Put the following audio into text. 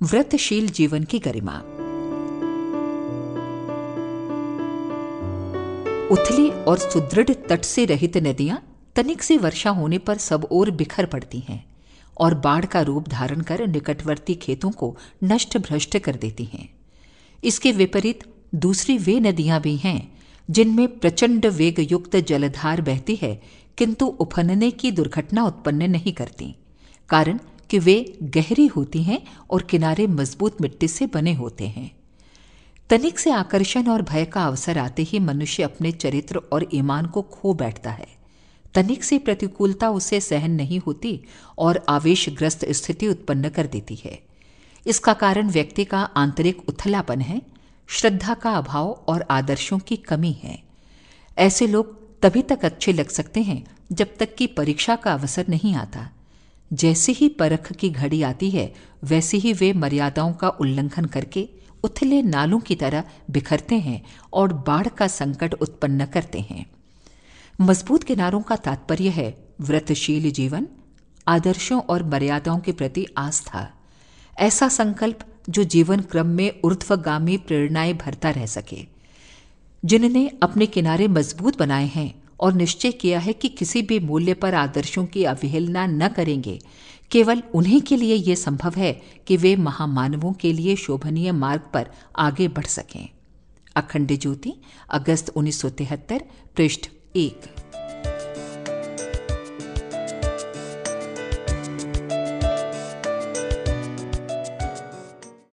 व्रतशील जीवन की गरिमा। उथली और सुदृढ़ तट से रहित नदियाँ तनिक से वर्षा होने पर सब ओर बिखर पड़ती हैं और बाढ़ का रूप धारण कर निकटवर्ती खेतों को नष्ट भ्रष्ट कर देती हैं। इसके विपरीत दूसरी वे नदियाँ भी हैं जिनमें प्रचंड वेग युक्त जलधार बहती है, किंतु उफनने की दुर्घटना उत्पन्न नहीं करती। कारण कि वे गहरी होती हैं और किनारे मज़बूत मिट्टी से बने होते हैं। तनिक से आकर्षण और भय का अवसर आते ही मनुष्य अपने चरित्र और ईमान को खो बैठता है। तनिक से प्रतिकूलता उसे सहन नहीं होती और आवेशग्रस्त स्थिति उत्पन्न कर देती है। इसका कारण व्यक्ति का आंतरिक उथलापन है, श्रद्धा का अभाव और आदर्शों की कमी है। ऐसे लोग तभी तक अच्छे लग सकते हैं जब तक कि परीक्षा का अवसर नहीं आता। जैसे ही परख की घड़ी आती है, वैसे ही वे मर्यादाओं का उल्लंघन करके उथले नालों की तरह बिखरते हैं और बाढ़ का संकट उत्पन्न करते हैं। मज़बूत किनारों का तात्पर्य है, व्रतशील जीवन, आदर्शों और मर्यादाओं के प्रति आस्था। ऐसा संकल्प जो जीवन क्रम में ऊर्ध्वगामी प्रेरणाएँ भरता रह सके। जिनने अपने किनारे मज़बूत बनाए हैं और निश्चय किया है कि किसी भी मूल्य पर आदर्शों की अवहेलना न करेंगे। केवल उन्हीं के लिए यह संभव है कि वे महामानवों के लिए शोभनीय मार्ग पर आगे बढ़ सकें। अखंड ज्योति, अगस्त उन्नीस सौ तिहत्तर, पृष्ठ एक।